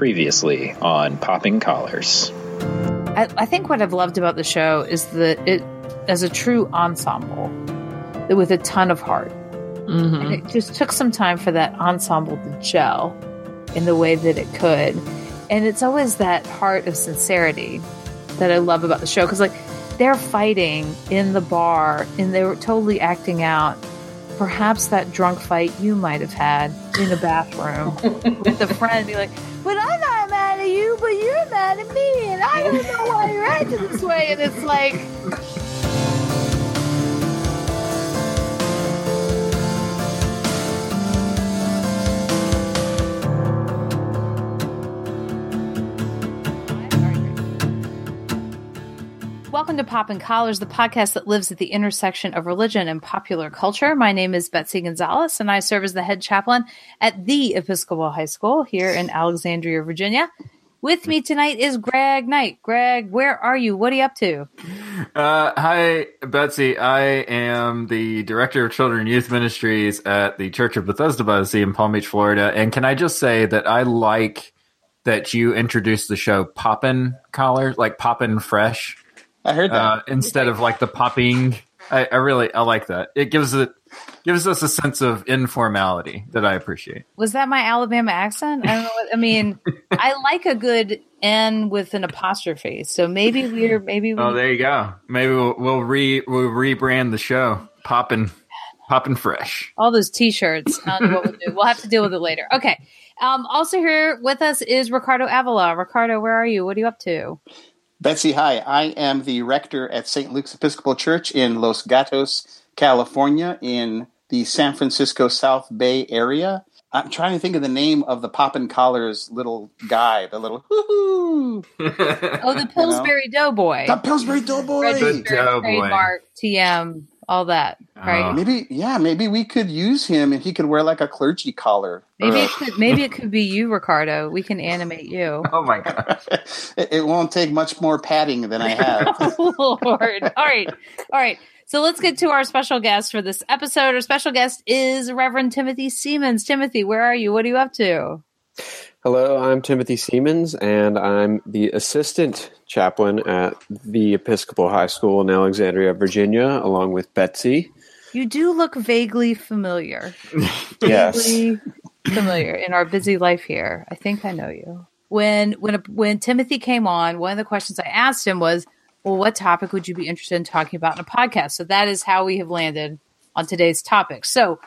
Previously on Popping Collars. I, I think what I've loved about the show is that it, as a true ensemble, with a ton of heart. Mm-hmm. And it just took some time for that ensemble to gel in the way that it could. And it's always that heart of sincerity that I love about the show because, like, they're fighting in the bar and they were totally acting out perhaps that drunk fight you might have had in a bathroom with a friend. Be like, but I'm not mad at you, but you're mad at me, and I don't know why you're acting this way. And it's like, Welcome to Poppin' Collars, the podcast that lives at the intersection of religion and popular culture. My name is Betsy Gonzalez, and I serve as the head chaplain at the Episcopal High School here in Alexandria, Virginia. With me tonight is Greg Knight. Greg, where are you? What are you up to? Uh, hi, Betsy. I am the director of Children and Youth Ministries at the Church of Bethesda by the Sea in Palm Beach, Florida. And can I just say that I like that you introduced the show Poppin' Collar, like Poppin' Fresh, I heard that. uh, instead of like the popping. I, I really I like that. It gives it gives us a sense of informality that I appreciate. Was that my Alabama accent? I don't know. What, I mean, I like a good N with an apostrophe. So maybe we're maybe we, Oh, there you go. Maybe we'll, we'll re we'll rebrand the show Popping, popping Fresh. all those t-shirts. I don't know what we'll do. We'll have to deal with it later. Okay. Um, also here with us is Ricardo Avila. Ricardo, where are you? What are you up to? Betsy, hi. I am the rector at St. Luke's Episcopal Church in Los Gatos, California, in the San Francisco South Bay area. I'm trying to think of the name of the Poppin' Collars little guy, the little hoo Oh, the Pillsbury Doughboy. The Pillsbury Doughboy. Red Good Doughboy. trademark, TM, all that. Right? Oh. Maybe, yeah, maybe we could use him and he could wear like a clergy collar. Maybe it could maybe it could be you, Ricardo. We can animate you. Oh my god. it, it won't take much more padding than I have. oh, Lord. All right. All right. So let's get to our special guest for this episode. Our special guest is Reverend Timothy Siemens. Timothy, where are you? What are you up to? Hello, I'm Timothy Siemens, and I'm the assistant chaplain at the Episcopal High School in Alexandria, Virginia, along with Betsy. You do look vaguely familiar. Yes. Vaguely familiar in our busy life here. I think I know you. When when when Timothy came on, one of the questions I asked him was, "Well, what topic would you be interested in talking about in a podcast?" So that is how we have landed on today's topic. So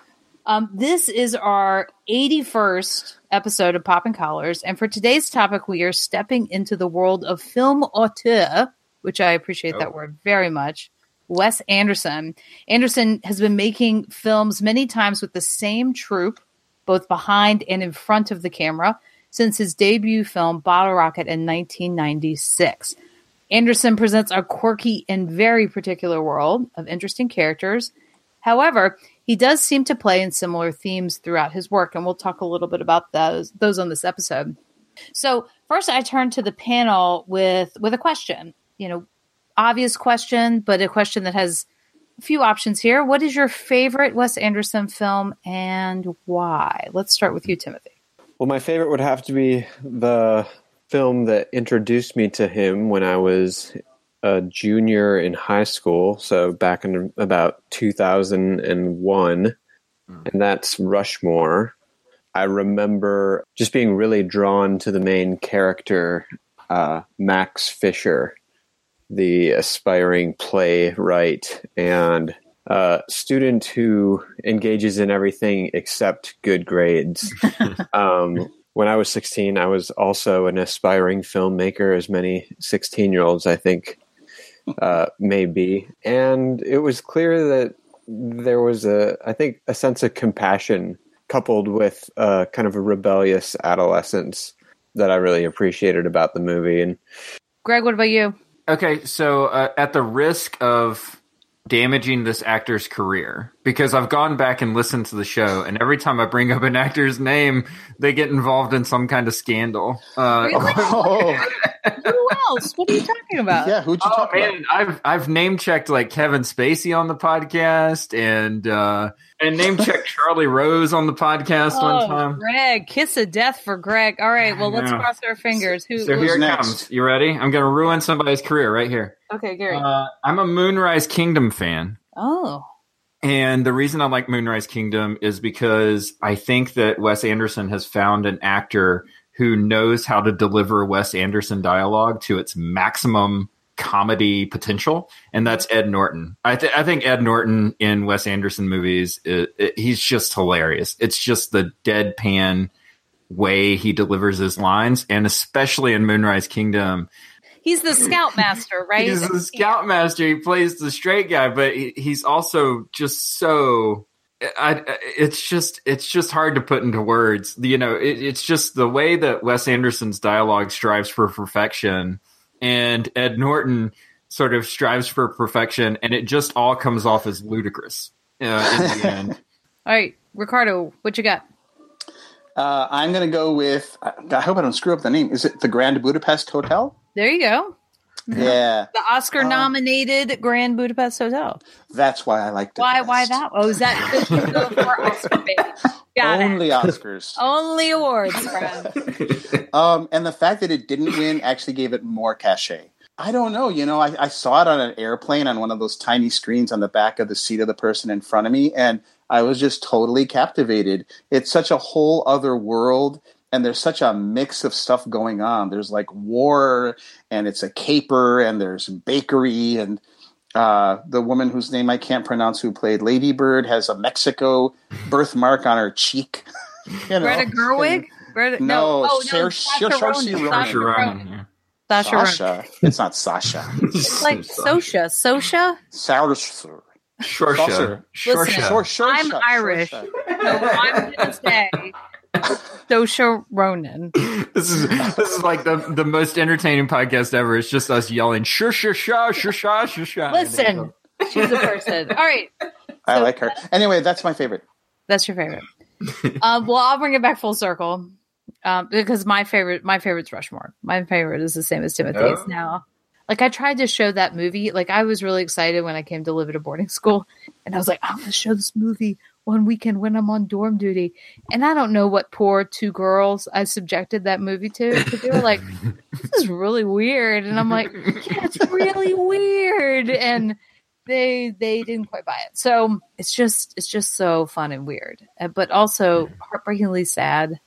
um, this is our 81st episode of Poppin' Collars, and for today's topic, we are stepping into the world of film auteur, which I appreciate that word very much. Wes Anderson. Anderson has been making films many times with the same troupe, both behind and in front of the camera, since his debut film Bottle Rocket in 1996. Anderson presents a quirky and very particular world of interesting characters. However, he does seem to play in similar themes throughout his work, and we'll talk a little bit about those those on this episode. So, first, I turn to the panel with with a question. You know, obvious question, but a question that has a few options here. What is your favorite Wes Anderson film and why? Let's start with you, Timothy. Well, my favorite would have to be the film that introduced me to him when I was a junior in high school, so back in about 2001, and that's Rushmore. I remember just being really drawn to the main character, uh, Max Fisher, the aspiring playwright and uh, student who engages in everything except good grades. um, when I was 16, I was also an aspiring filmmaker, as many 16 year olds, I think, uh, may be. And it was clear that there was a, I think, a sense of compassion coupled with uh, kind of a rebellious adolescence that I really appreciated about the movie. And Greg, what about you? Okay, so uh, at the risk of damaging this actor's career, because I've gone back and listened to the show, and every time I bring up an actor's name, they get involved in some kind of scandal. Uh, Really? Oh, Who else? What are you talking about? yeah. Who'd you Oh talk about? man, I've I've name checked like Kevin Spacey on the podcast, and uh, and name checked Charlie Rose on the podcast one Oh, time. Greg, kiss of death for Greg. All right, well, let's cross our fingers. Who? So who's here it next? comes. You ready? I'm going to ruin somebody's career right here. Okay, Gary. Uh, I'm a Moonrise Kingdom fan. oh, And the reason I like Moonrise Kingdom is because I think that Wes Anderson has found an actor who knows how to deliver Wes Anderson dialogue to its maximum comedy potential, and that's Ed Norton. I, th- I think Ed Norton in Wes Anderson movies, it, it- he's just hilarious. It's just the deadpan way he delivers his lines, and especially in Moonrise Kingdom, he's the scoutmaster, right? He's the scoutmaster. He plays the straight guy, but he, he's also just so. I, it's just it's just hard to put into words. You know, it, it's just the way that Wes Anderson's dialogue strives for perfection, and Ed Norton sort of strives for perfection, and it just all comes off as ludicrous uh, in the end. All right, Ricardo, what you got? Uh, I'm going to go with. I I hope I don't screw up the name. Is it the Grand Budapest Hotel? There you go. Yeah, The Oscar-nominated Grand Budapest Hotel. that's why I liked it. Why? the Why that? Oh, is that because you go for Oscar bait? Got Only it. Oscars. Only awards, friend. Um, and the fact that it didn't win actually gave it more cachet. I don't know. You know, I, I saw it on an airplane on one of those tiny screens on the back of the seat of the person in front of me, and I was just totally captivated. It's such a whole other world, and there's such a mix of stuff going on. There's like war, and it's a caper, and there's bakery, and uh, the woman whose name I can't pronounce who played Lady Bird has a Mexico birthmark on her cheek. you know? Greta Gerwig? Greta, No, no, oh, Sar- no, Sar- Sasha Saoirse Ronan. Ronan. Sasha Sasha Ronan. Ronan, yeah. Sasha Ronan. Sasha. It's not Sasha. It's like Sosha. Sosha? Saoirse. Shorsha. Saucer. Listen, Shorsha. Shor- Shor- I'm Shor- Irish. Shorsha. So I'm going to say Sosha Ronan. This is this is like the the most entertaining podcast ever. It's just us yelling sure sure sure sure sure sure sure. Listen, she's a person. All right. I So- like her. Anyway, that's my favorite. That's your favorite. um, well, I'll bring it back full circle um, because my favorite, my favorite's Rushmore. My favorite is the same as Timothy's Oh. now. Like I tried to show that movie. Like I was really excited when I came to live at a boarding school, and I was like, I'm going to show this movie one weekend when I'm on dorm duty. And I don't know what poor two girls I subjected that movie to. But they were like, "This is really weird," and I'm like, "Yeah, it's really weird." And they they didn't quite buy it. So it's just it's just so fun and weird, Uh, but also heartbreakingly sad.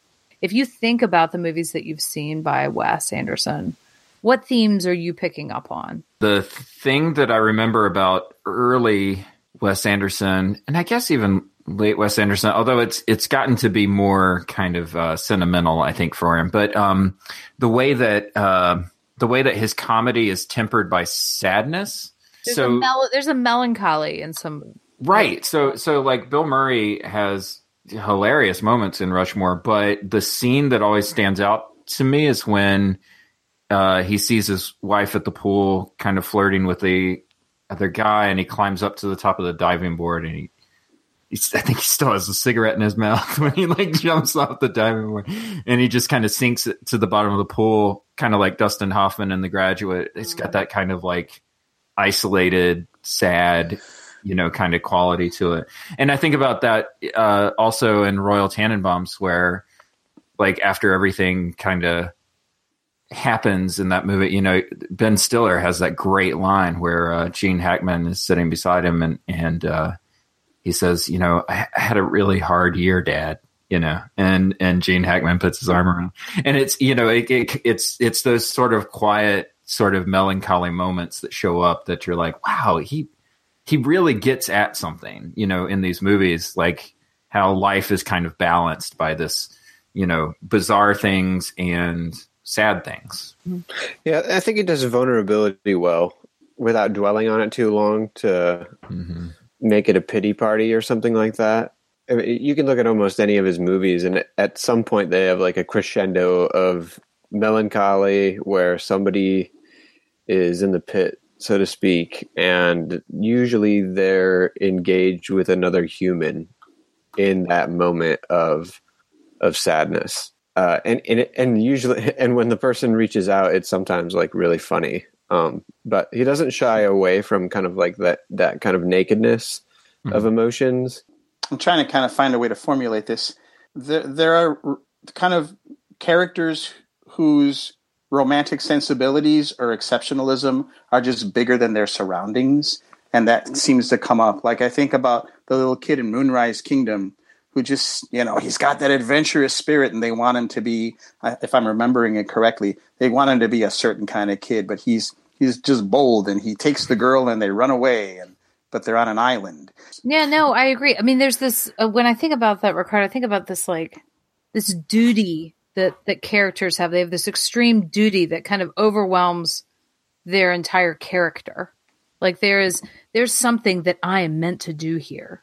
If you think about the movies that you've seen by Wes Anderson, what themes are you picking up on? The thing that I remember about early Wes Anderson, and I guess even late Wes Anderson, although it's it's gotten to be more kind of uh, sentimental, I think, for him. But um, the way that uh, the way that his comedy is tempered by sadness. There's, so a, mel- there's a melancholy in some. Right. So so like Bill Murray has hilarious moments in Rushmore, but the scene that always stands out to me is when uh, he sees his wife at the pool, kind of flirting with the other guy, and he climbs up to the top of the diving board, and he. He's, I think he still has a cigarette in his mouth when he like jumps off the diving board, and he just kind of sinks to the bottom of the pool, kind of like Dustin Hoffman in The Graduate. It's got that kind of like isolated, sad, you know, kind of quality to it. And I think about that uh, also in Royal Tenenbaums, where like after everything kind of happens in that movie, you know, Ben Stiller has that great line where uh, Gene Hackman is sitting beside him and and uh, he says, you know, I had a really hard year, Dad. You know, and and Gene Hackman puts his arm around, and it's you know, it, it, it's it's those sort of quiet, sort of melancholy moments that show up that you're like, wow, he he really gets at something, you know, in these movies, like how life is kind of balanced by this, you know, bizarre things and sad things. Yeah, I think it does vulnerability well without dwelling on it too long to Mm-hmm. Make it a pity party or something like that. I mean, you can look at almost any of his movies, and at some point they have like a crescendo of melancholy where somebody is in the pit so to speak, and usually they're engaged with another human in that moment of of sadness. Uh, and and and usually, and when the person reaches out, it's sometimes like really funny. Um, but he doesn't shy away from kind of like that that kind of nakedness of emotions. I'm trying to kind of find a way to formulate this. There, there are kind of characters whose romantic sensibilities or exceptionalism are just bigger than their surroundings. And that seems to come up. Like I think about the little kid in Moonrise Kingdom who just, you know, he's got that adventurous spirit and they want him to be, if I'm remembering it correctly, they want him to be a certain kind of kid, but he's, he's just bold and he takes the girl and they run away and, but they're on an island. Yeah, no, I agree. I mean, there's this uh, when I think about that, Ricardo. I think about this like this duty that that characters have. They have this extreme duty that kind of overwhelms their entire character. Like there is there's something that I am meant to do here,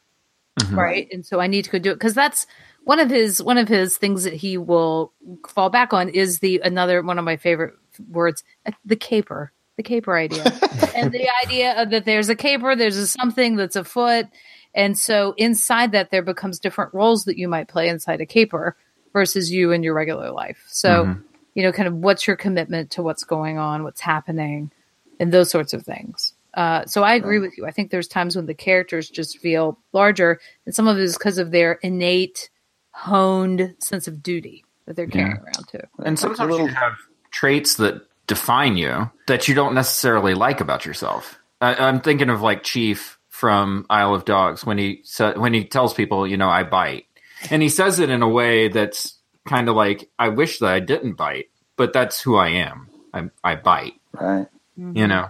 right? And so I need to go do it because that's one of his one of his things that he will fall back on is the another one of my favorite words, uh, the caper, the caper idea, and the idea of that there's a caper, there's a something that's afoot, and so inside that there becomes different roles that you might play inside a caper versus you in your regular life. So you know, kind of what's your commitment to what's going on, what's happening, and those sorts of things. Uh, so I agree with you. I think there's times when the characters just feel larger, and some of it is because of their innate, honed sense of duty that they're carrying around too. And sometimes little- you have traits that define you that you don't necessarily like about yourself. I, I'm thinking of like Chief from Isle of Dogs when he sa- when he tells people, you know, I bite, and he says it in a way that's kind of like, I wish that I didn't bite, but that's who I am. I, I bite, Right. you know.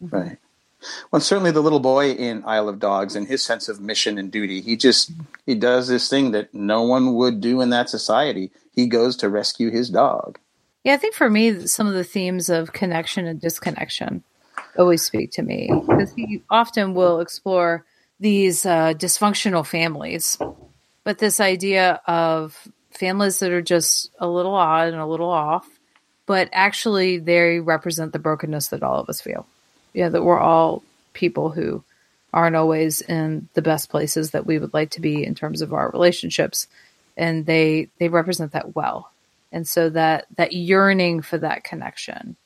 Right. Well, certainly the little boy in Isle of Dogs and his sense of mission and duty. He just he does this thing that no one would do in that society. He goes to rescue his dog. Yeah, I think for me, some of the themes of connection and disconnection always speak to me because he often will explore these uh, dysfunctional families, but this idea of families that are just a little odd and a little off, but actually they represent the brokenness that all of us feel. Yeah, that we're all people who aren't always in the best places that we would like to be in terms of our relationships, and they they represent that well. And so that that yearning for that connection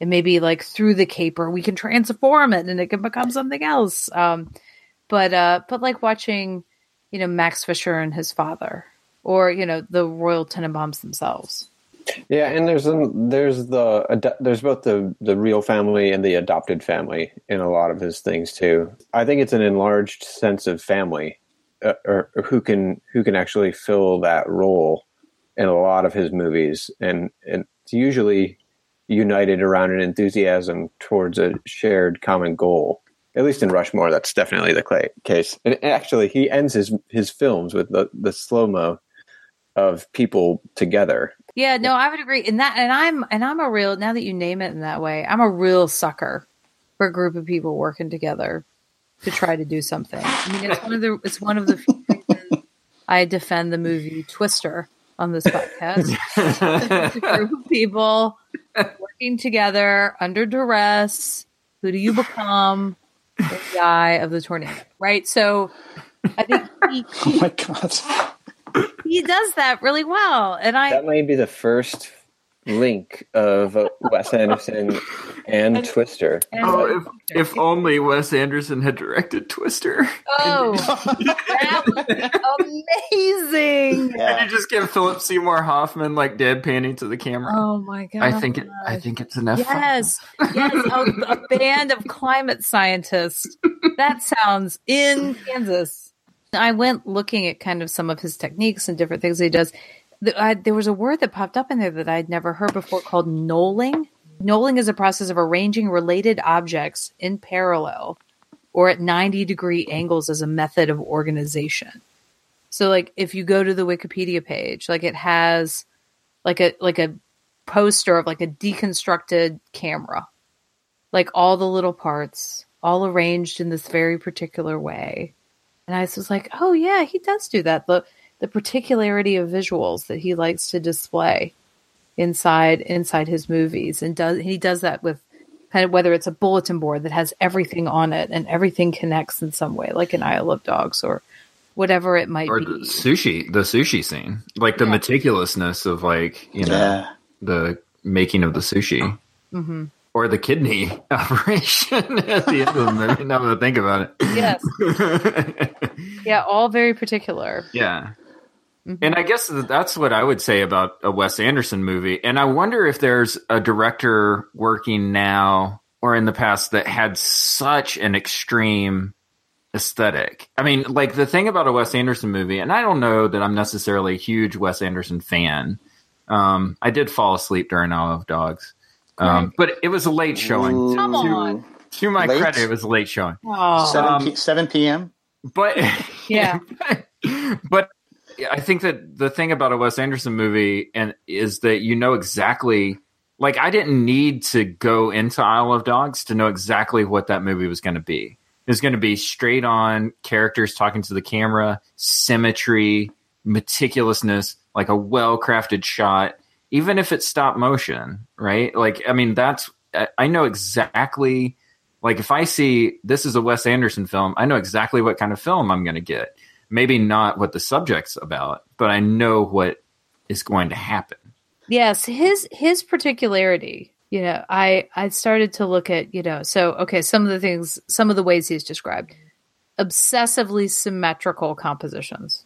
and maybe like through the caper we can transform it and it can become something else. Um but uh but like watching you know max fisher and his father or you know the royal tenenbaums themselves Yeah, and there's there's the there's both the the real family and the adopted family in a lot of his things too. I think it's an enlarged sense of family, uh, or, or who can who can actually fill that role in a lot of his movies, and and it's usually united around an enthusiasm towards a shared common goal. At least in Rushmore, that's definitely the case. And actually, he ends his his films with the the slow mo of people together yeah no i would agree. And that and i'm and i'm a real now that you name it in that way i'm a real sucker for a group of people working together to try to do something. I mean it's one of the it's one of the few i defend the movie twister on this podcast. A group of people working together under duress. Who do you become? The eye of the tornado right? So i think he, Oh my god! He does that really well and i That might be the first link of uh, Wes Anderson and Twister. and- Oh, if, if only Wes Anderson had directed Twister. Oh, that was amazing! And you just give Philip Seymour Hoffman like deadpanning to the camera. Oh my god! I think it. I think it's enough. fun. yes, yes, a, a band of climate scientists. That sounds in Kansas. I went looking at kind of some of his techniques and different things he does. I, there was a word that popped up in there that I'd never heard before called knolling. Knolling is a process of arranging related objects in parallel or at 90 degree angles as a method of organization. So like if you go to the Wikipedia page, like it has like a like a poster of like a deconstructed camera. Like all the little parts all arranged in this very particular way. And I was like, "Oh yeah, he does do that. The the particularity of visuals that he likes to display inside inside his movies and does he does that with kind of whether it's a bulletin board that has everything on it and everything connects in some way, like an Isle of Dogs or whatever it might or be. the sushi, the sushi scene, like the Yeah. meticulousness of like you know Yeah. the making of the sushi, hmm or the kidney operation at the end of the movie. Now that I think about it, Yes, yeah, all very particular. yeah. Mhm. And I guess that's what I would say about a Wes Anderson movie. And I wonder if there's a director working now or in the past that had such an extreme aesthetic. I mean, like the thing about a Wes Anderson movie, and I don't know that I'm necessarily a huge Wes Anderson fan. Um, I did fall asleep during Isle of Dogs, um, but it was a late showing. Come on. To my Late? credit, it was a late showing. Oh, 7, Um, p- 7 p.m. But Yeah. but I think that the thing about a Wes Anderson movie and is that you know exactly like I didn't need to go into Isle of Dogs to know exactly what that movie was going to be. It was going to be straight on characters talking to the camera, symmetry, meticulousness, like a well crafted shot, even if it's stop motion, right? Like, I mean, that's, I- know exactly, like, if I see this is a Wes Anderson film, I know exactly what kind of film I'm going to get. Maybe not what the subject's about, but I know what is going to happen. Yes, his his particularity. You know, I I started to look at you know, so okay, some of the things, some of the ways he's described, obsessively symmetrical compositions,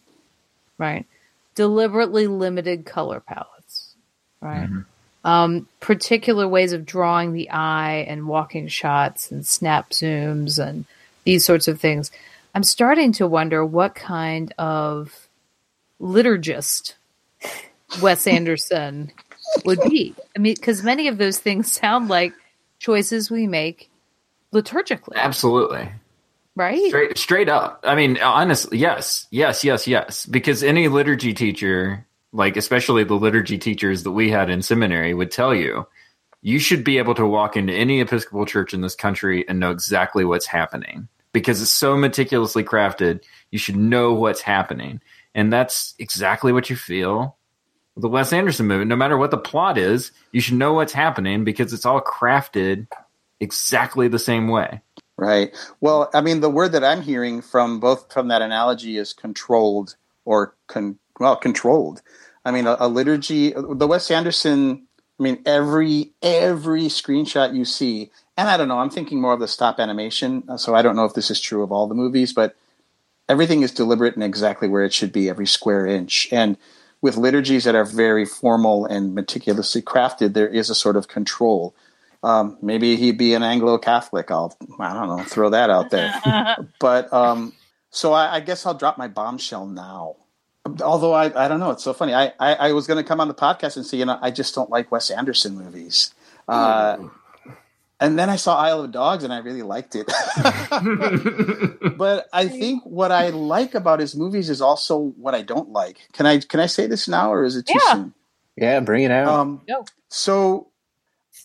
right? Deliberately limited color palettes, right? Um, particular ways of drawing the eye and walking shots and snap zooms and these sorts of things. I'm starting to wonder what kind of liturgist Wes Anderson would be. I mean, because many of those things sound like choices we make liturgically, Absolutely. right? Straight, straight up. I mean, honestly, yes, yes, yes, yes. Because any liturgy teacher, like especially the liturgy teachers that we had in seminary, would tell you, you should be able to walk into any Episcopal church in this country and know exactly what's happening because it's so meticulously crafted. You should know what's happening, and that's exactly what you feel. with The Wes Anderson movie, no matter what the plot is, you should know what's happening because it's all crafted exactly the same way. Right. Well, I mean, the word that I'm hearing from both from that analogy is controlled or con- well, controlled. I mean, a, a liturgy. The Wes Anderson. I mean, every every screenshot you see, and I don't know. I'm thinking more of the stop animation, uh, so I don't know if this is true of all the movies, but everything is deliberate and exactly where it should be, every square inch. And with liturgies that are very formal and meticulously crafted, there is a sort of control. Um, maybe he'd be an Anglo Catholic. I'll, I don't know, throw that out there. but um, so I, I guess I'll drop my bombshell now. Although I, I don't know, it's so funny. I, I, I was going to come on the podcast and say, you know, I just don't like Wes Anderson movies. Uh, and then I saw Isle of Dogs and I really liked it. but I think what I like about his movies is also what I don't like. Can I can I say this now or is it too Yeah. soon? Yeah, bring it out. Um, No. So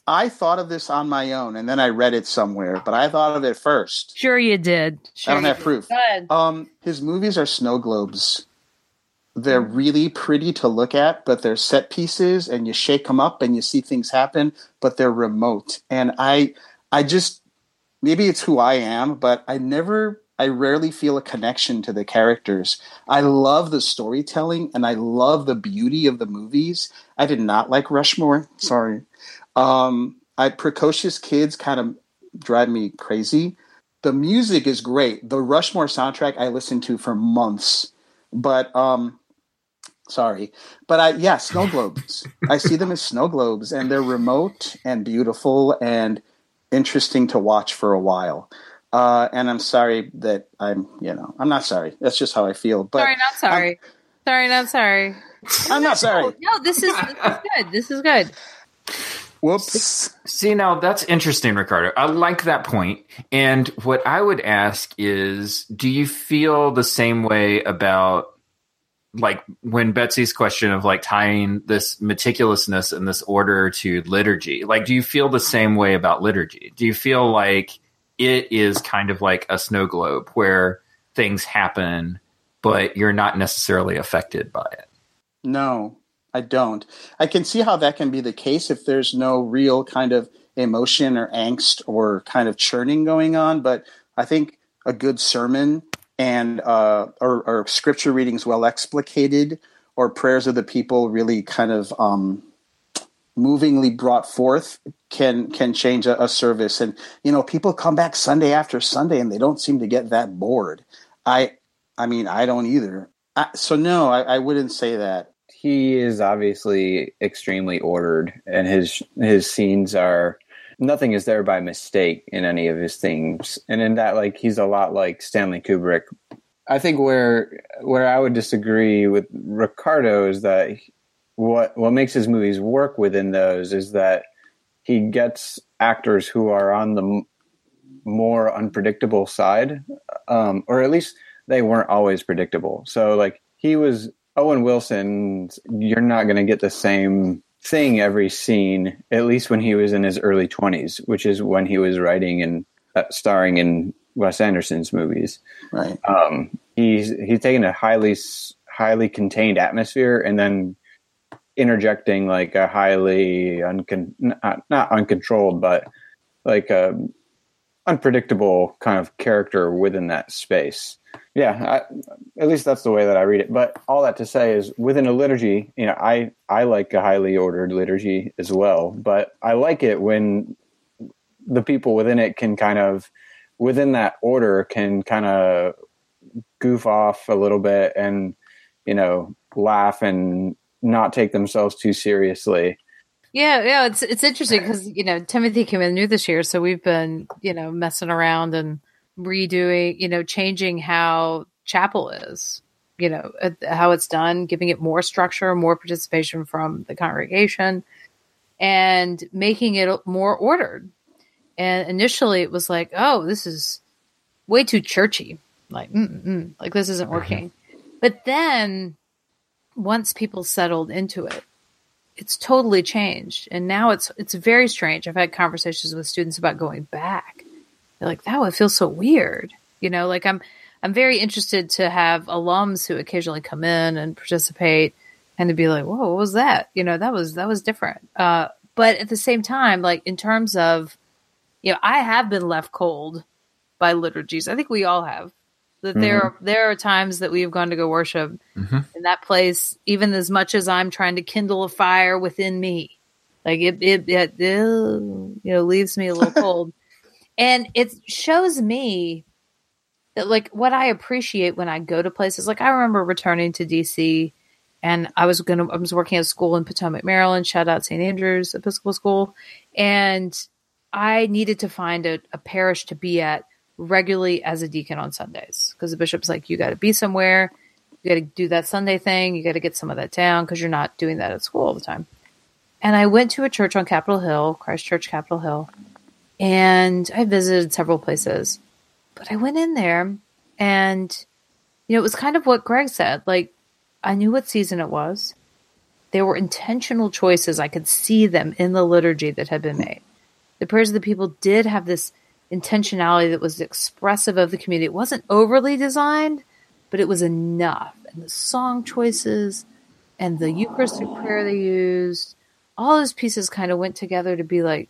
I thought of this on my own and then I read it somewhere, but I thought of it first. Sure, you did. Sure I don't have did. proof. Go ahead. Um, his movies are snow globes. They're really pretty to look at, but they're set pieces, and you shake them up and you see things happen, but they're remote. And I, I just maybe it's who I am, but I never, I rarely feel a connection to the characters. I love the storytelling and I love the beauty of the movies. I did not like Rushmore. Sorry. Um, I precocious kids kind of drive me crazy the music is great. The Rushmore soundtrack I listened to for months, but um, sorry, but I yeah, snow globes. I see them as snow globes, and they're remote and beautiful and interesting to watch for a while. Uh, and I'm sorry that I'm, you know, I'm not sorry. That's just how I feel. But sorry, not sorry. sorry, not sorry. I'm not sorry. No, this is this is good. This is good. Whoops. See, now that's interesting, Ricardo. I like that point. And what I would ask is do you feel the same way about like when Betsy's question of like tying this meticulousness and this order to liturgy? Like, do you feel the same way about liturgy? Do you feel like it is kind of like a snow globe where things happen, but you're not necessarily affected by it? No, I don't. I can see how that can be the case if there's no real kind of emotion or angst or kind of churning going on. But I think a good sermon and uh, or, scripture readings well explicated or prayers of the people really kind of um, movingly brought forth can can change a, a, service. And you know people come back sunday after sunday and they don't seem to get that bored. I i mean i don't either. I, so no I, I wouldn't say that. He is obviously extremely ordered and his his scenes are nothing is there by mistake in any of his things and in that like he's a lot like stanley kubrick i think where where i would disagree with ricardo is that what what makes his movies work within those is that he gets actors who are on the more unpredictable side, um, or at least they weren't always predictable. So like he was Owen Wilson, you're not going to get the same thing every scene, at least when he was in his early 20s, which is when he was writing and uh, starring in Wes Anderson's movies. Right. Um, he's he's taken a highly highly contained atmosphere and then interjecting like a highly uncon- not, not uncontrolled, but like a unpredictable kind of character within that space. Yeah, I, at least that's the way that I read it. But all that to say is, within a liturgy, you know, I I like a highly ordered liturgy as well. But I like it when the people within it can kind of, within that order, can kind of goof off a little bit and you know laugh and not take themselves too seriously. Yeah, yeah, it's it's interesting because you know Timothy came in new this year, so we've been you know messing around and redoing, you know, changing how chapel is, you know, how it's done, giving it more structure, more participation from the congregation, and making it more ordered. And initially, it was like, oh, this is way too churchy, like, mm like this isn't working. But then once people settled into it, it's totally changed. And now it's it's very strange. I've had conversations with students about going back. They're like, that would feel so weird. You know, like I'm I'm very interested to have alums who occasionally come in and participate and to be like, whoa, what was that? You know, that was that was different. Uh, but at the same time, like in terms of, you know, I have been left cold by liturgies. I think we all have that mm-hmm. there are there are times that we have gone to go worship mm-hmm. in that place even as much as i'm trying to kindle a fire within me like it it, it, it you know leaves me a little cold and it shows me that like what i appreciate when i go to places like i remember returning to dc and i was gonna i was working at a school in potomac maryland shout out st andrews episcopal school and i needed to find a, a parish to be at regularly as a deacon on Sundays because the bishop's like, you got to be somewhere. You got to do that Sunday thing. You got to get some of that down because you're not doing that at school all the time. And I went to a church on Capitol Hill, Christ Church, Capitol Hill, and I visited several places. But I went in there and, you know, it was kind of what Greg said. Like, I knew what season it was. There were intentional choices. I could see them in the liturgy that had been made. The prayers of the people did have this intentionality that was expressive of the community. It wasn't overly designed, but it was enough. And the song choices and the Eucharistic prayer they used, all those pieces kind of went together to be like,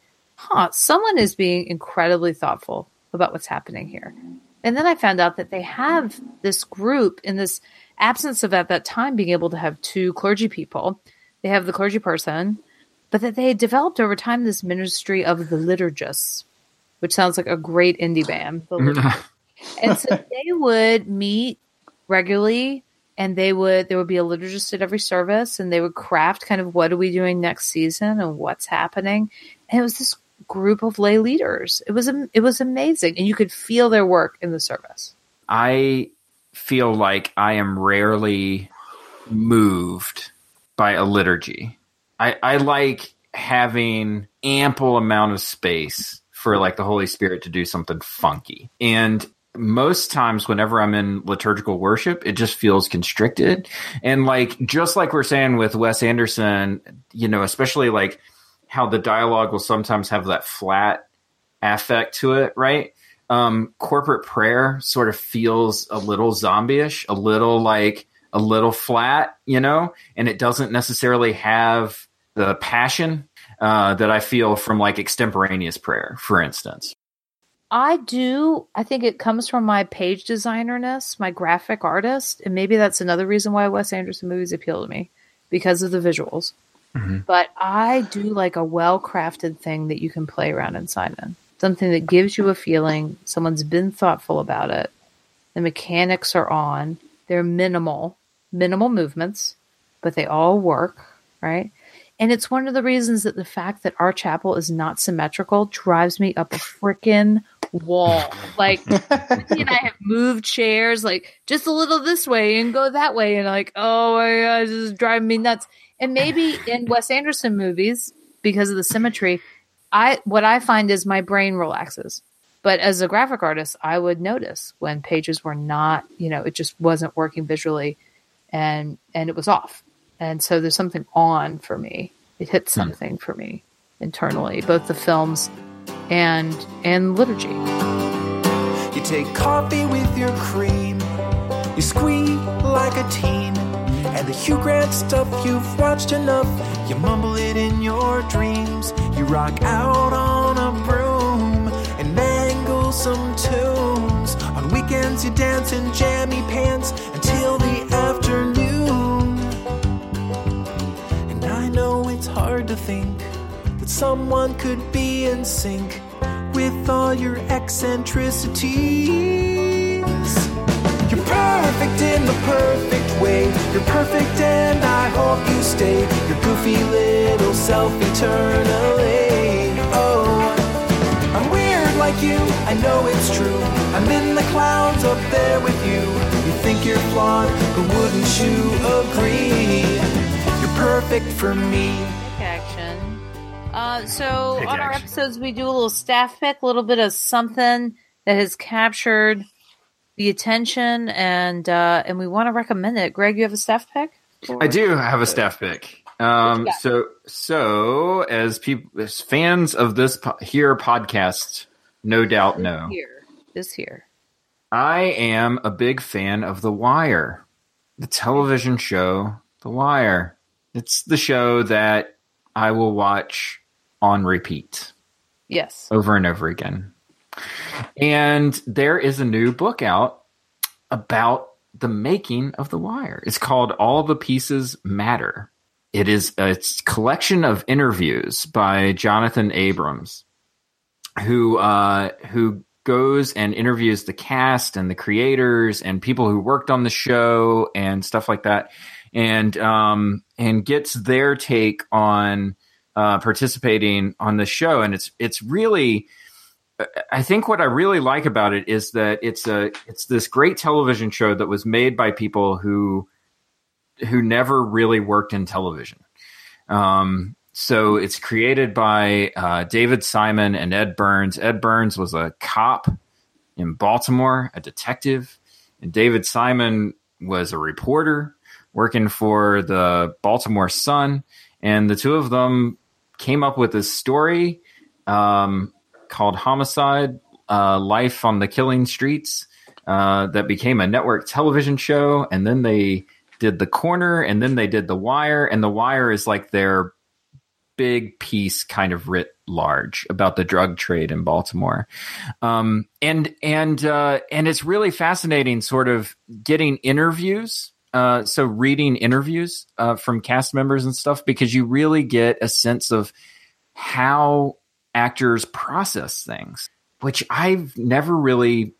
huh, someone is being incredibly thoughtful about what's happening here. And then I found out that they have this group in this absence of at that time being able to have two clergy people. They have the clergy person, but that they had developed over time this ministry of the liturgists which sounds like a great indie band. Mm-hmm. and so they would meet regularly and they would there would be a liturgist at every service and they would craft kind of what are we doing next season and what's happening and it was this group of lay leaders it was it was amazing and you could feel their work in the service i feel like i am rarely moved by a liturgy i i like having ample amount of space for like the Holy Spirit to do something funky. And most times whenever I'm in liturgical worship, it just feels constricted. And like just like we're saying with Wes Anderson, you know, especially like how the dialogue will sometimes have that flat affect to it, right? Um, corporate prayer sort of feels a little zombie-ish, a little like a little flat, you know, and it doesn't necessarily have the passion uh, that I feel from like extemporaneous prayer, for instance. I do. I think it comes from my page designerness, my graphic artist, and maybe that's another reason why Wes Anderson movies appeal to me because of the visuals. Mm-hmm. But I do like a well crafted thing that you can play around inside in. Something that gives you a feeling, someone's been thoughtful about it. The mechanics are on, they're minimal, minimal movements, but they all work, right? And it's one of the reasons that the fact that our chapel is not symmetrical drives me up a freaking wall. Like, Ricky and I have moved chairs like just a little this way and go that way, and like, oh my god, this is driving me nuts. And maybe in Wes Anderson movies, because of the symmetry, I what I find is my brain relaxes. But as a graphic artist, I would notice when pages were not, you know, it just wasn't working visually, and and it was off. And so there's something on for me. It hits hmm. something for me internally, both the films and and liturgy. You take coffee with your cream. You squeak like a teen. And the Hugh Grant stuff you've watched enough. You mumble it in your dreams. You rock out on a broom and mangle some tunes. On weekends, you dance in jammy pants until the afternoon. And I know it's hard to think that someone could be in sync with all your eccentricities. You're perfect in the perfect way. You're perfect, and I hope you stay. Your goofy little self eternally. Oh, I'm weird like you. I know it's true. I'm in the clouds up there with you. You think you're flawed, but wouldn't you agree? You're perfect for me. Pick action. Uh, so Pick on our episodes, we do a little staff pick, a little bit of something that has captured the attention, and uh, and we want to recommend it. Greg, you have a staff pick? I do have a staff pick. Um, so, so as people, as fans of this po- here podcast, no doubt know, Here, this here. I am a big fan of The Wire, the television show The Wire. It's the show that I will watch on repeat Yes. over and over again. And there is a new book out about the making of The Wire. It's called All the Pieces Matter. It is a collection of interviews by Jonathan Abrams, who uh, who goes and interviews the cast and the creators and people who worked on the show and stuff like that, and um, and gets their take on uh, participating on the show. And it's it's really I think what I really like about it is that it's a it's this great television show that was made by people who who never really worked in television. Um, so it's created by uh, David Simon and Ed Burns. Ed Burns was a cop in Baltimore, a detective, and David Simon was a reporter working for the Baltimore Sun. And the two of them came up with this story um, called Homicide uh, Life on the Killing Streets uh, that became a network television show. And then they did The Corner, and then they did The Wire. And The Wire is like their big piece, kind of writ large, about the drug trade in Baltimore. Um, and and uh, and it's really fascinating, sort of getting interviews. Uh, so reading interviews uh, from cast members and stuff because you really get a sense of how actors process things, which I've never really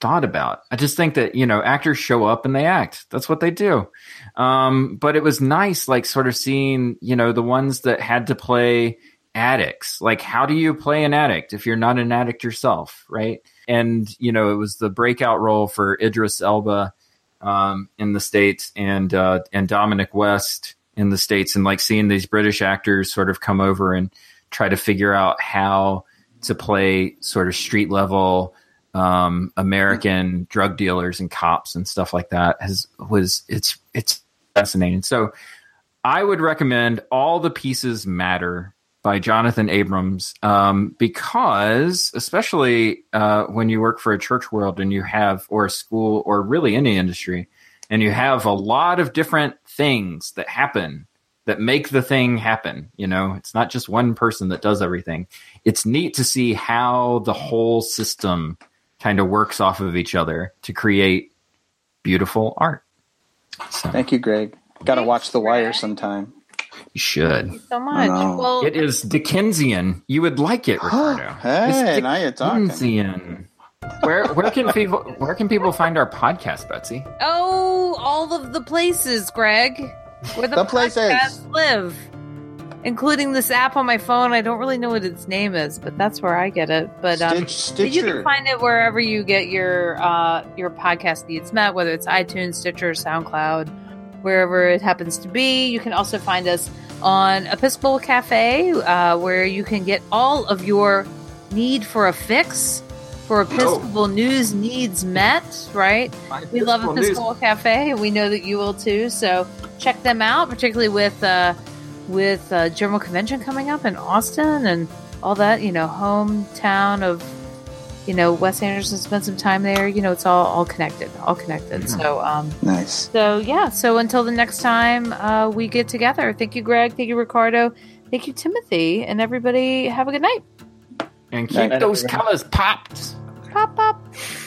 thought about. I just think that, you know, actors show up and they act. That's what they do. Um, but it was nice, like, sort of seeing, you know, the ones that had to play addicts. Like, how do you play an addict if you're not an addict yourself, right? And, you know, it was the breakout role for Idris Elba um, in the States and, uh, and Dominic West in the States, and like seeing these British actors sort of come over and try to figure out how to play sort of street level um, American drug dealers and cops and stuff like that has was it's it's fascinating. So I would recommend All the Pieces Matter by Jonathan Abrams um, because especially uh, when you work for a church world and you have or a school or really any industry and you have a lot of different things that happen that make the thing happen. You know, it's not just one person that does everything. It's neat to see how the whole system kind of works off of each other to create beautiful art. So Thank you, Greg. Got to watch The Wire sometime. you should. Thank you so much. Well, It is Dickensian. You would like it, Ricardo. Hey, It's now you're talking. Dickensian. Where where can people where can people find our podcast, Betsy? oh, all of the places, Greg, where the, places. podcasts live, including this app on my phone. I don't really know what its name is, but that's where I get it. But um, Stitch, You can find it wherever you get your uh, your podcast needs met, whether it's iTunes, Stitcher, SoundCloud, wherever it happens to be. You can also find us on Episcopal Cafe, uh, where you can get all of your need for a fix for Episcopal news needs met. Right? We love Episcopal Cafe, and we know that you will too. So check them out, particularly with uh, with uh, General Convention coming up in Austin and all that. You know, hometown of you know Wes Anderson spent some time there. You know, it's all all connected, all connected. So um, Nice. so yeah. So until the next time uh, we get together, thank you, Greg. Thank you, Ricardo. Thank you, Timothy, and everybody. Have a good night. And keep Night, those colors popped. Pop pop.